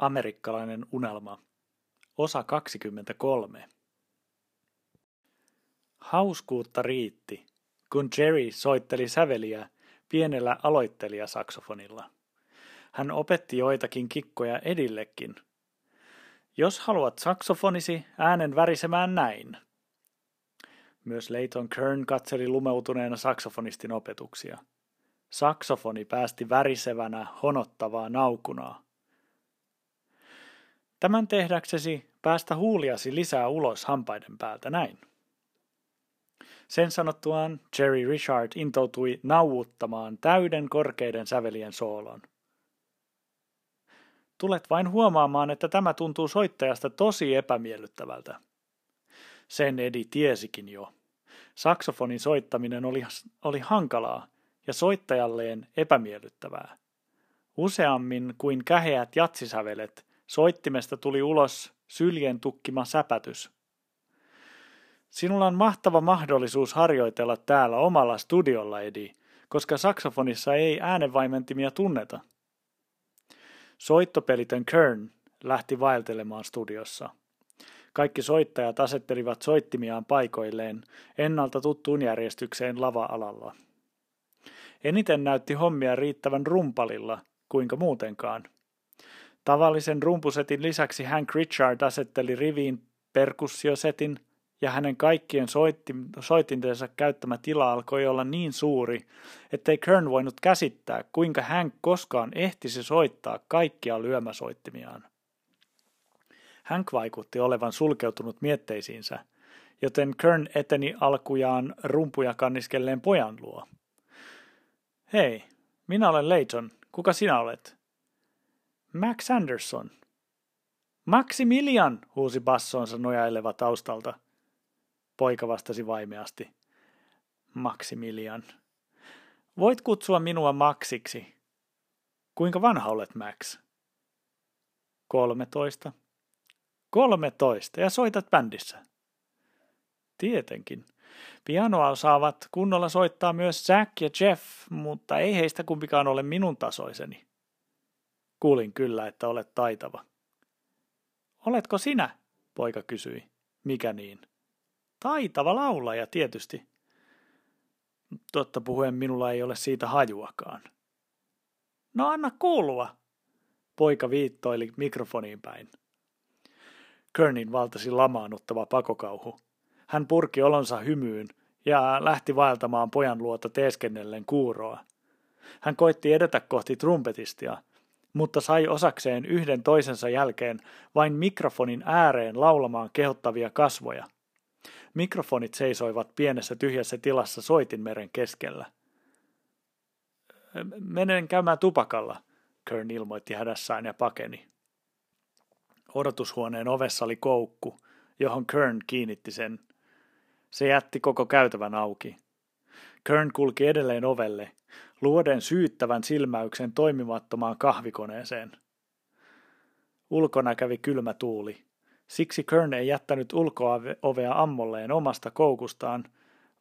Amerikkalainen unelma. Osa 23. Hauskuutta riitti, kun Jerry soitteli säveliä pienellä aloittelijasaksofonilla. Hän opetti joitakin kikkoja Edillekin. Jos haluat saksofonisi äänen värisemään näin. Myös Leighton Kern katseli lumeutuneena saksofonistin opetuksia. Saksofoni päästi värisevänä honottavaa naukunaa. Tämän tehdäksesi päästä huuliasi lisää ulos hampaiden päältä näin. Sen sanottuaan Jerry Richard intoutui nauuttamaan täyden korkeiden sävelien soolon. Tulet vain huomaamaan, että tämä tuntuu soittajasta tosi epämiellyttävältä. Sen Edi tiesikin jo. Saksofonin soittaminen oli, oli hankalaa ja soittajalleen epämiellyttävää. Useammin kuin käheät jatsisävelet Soittimesta tuli ulos syljen tukkima säpätys. Sinulla on mahtava mahdollisuus harjoitella täällä omalla studiolla, Edi, koska saksofonissa ei äänenvaimentimia tunneta. Soittopelitön Kern lähti vaeltelemaan studiossa. Kaikki soittajat asettelivat soittimiaan paikoilleen ennalta tuttuun järjestykseen lava-alalla. Eniten näytti hommia riittävän rumpalilla, kuinka muutenkaan – Tavallisen rumpusetin lisäksi Hank Richard asetteli riviin perkussiosetin ja hänen kaikkien soitintensa käyttämä tila alkoi olla niin suuri, ettei Kern voinut käsittää, kuinka Hank koskaan ehtisi soittaa kaikkia lyömäsoittimiaan. Hank vaikutti olevan sulkeutunut mietteisiinsä, joten Kern eteni alkujaan rumpuja kanniskelleen pojan luo. Hei, minä olen Leighton. Kuka sinä olet? Max Anderson. Maximilian, huusi bassonsa nojaileva taustalta. Poika vastasi vaimeasti. Maximilian. Voit kutsua minua Maxiksi. Kuinka vanha olet, Max? Kolmetoista. Kolmetoista, ja soitat bändissä. Tietenkin. Pianoa osaavat kunnolla soittaa myös Jack ja Jeff, mutta ei heistä kumpikaan ole minun tasoiseni. Kuulin kyllä, että olet taitava. Oletko sinä? Poika kysyi. Mikä niin? Taitava laulaja tietysti. Totta puhuen minulla ei ole siitä hajuakaan. No anna kuulua. Poika viittoili mikrofoniin päin. Kernin valtasi lamaannuttava pakokauhu. Hän purki olonsa hymyyn ja lähti vaeltamaan pojan luota teeskennellen kuuroa. Hän koitti edetä kohti trumpetistia, mutta sai osakseen yhden toisensa jälkeen vain mikrofonin ääreen laulamaan kehottavia kasvoja. Mikrofonit seisoivat pienessä tyhjässä tilassa soitinmeren keskellä. Menen käymään tupakalla, Kern ilmoitti hädässään ja pakeni. Odotushuoneen ovessa oli koukku, johon Kern kiinnitti sen. Se jätti koko käytävän auki. Kern kulki edelleen ovelle, luoden syyttävän silmäyksen toimimattomaan kahvikoneeseen. Ulkona kävi kylmä tuuli. Siksi Kern ei jättänyt ulkoovea ammolleen omasta koukustaan,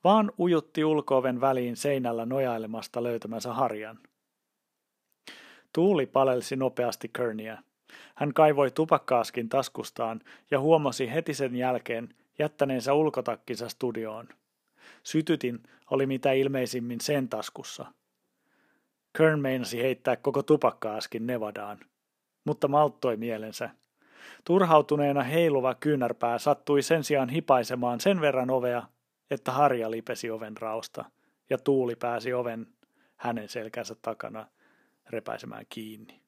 vaan ujutti ulkooven väliin seinällä nojailemasta löytämänsä harjan. Tuuli palelsi nopeasti Kernia. Hän kaivoi tupakkaaskin taskustaan ja huomasi heti sen jälkeen jättäneensä ulkotakkinsa studioon. Sytytin oli mitä ilmeisimmin sen taskussa – Kern meinasi heittää koko tupakkaaskin Nevadaan, mutta malttoi mielensä. Turhautuneena heiluva kyynärpää sattui sen sijaan hipaisemaan sen verran ovea, että Harja lipesi oven rausta ja tuuli pääsi oven hänen selkänsä takana repäisemään kiinni.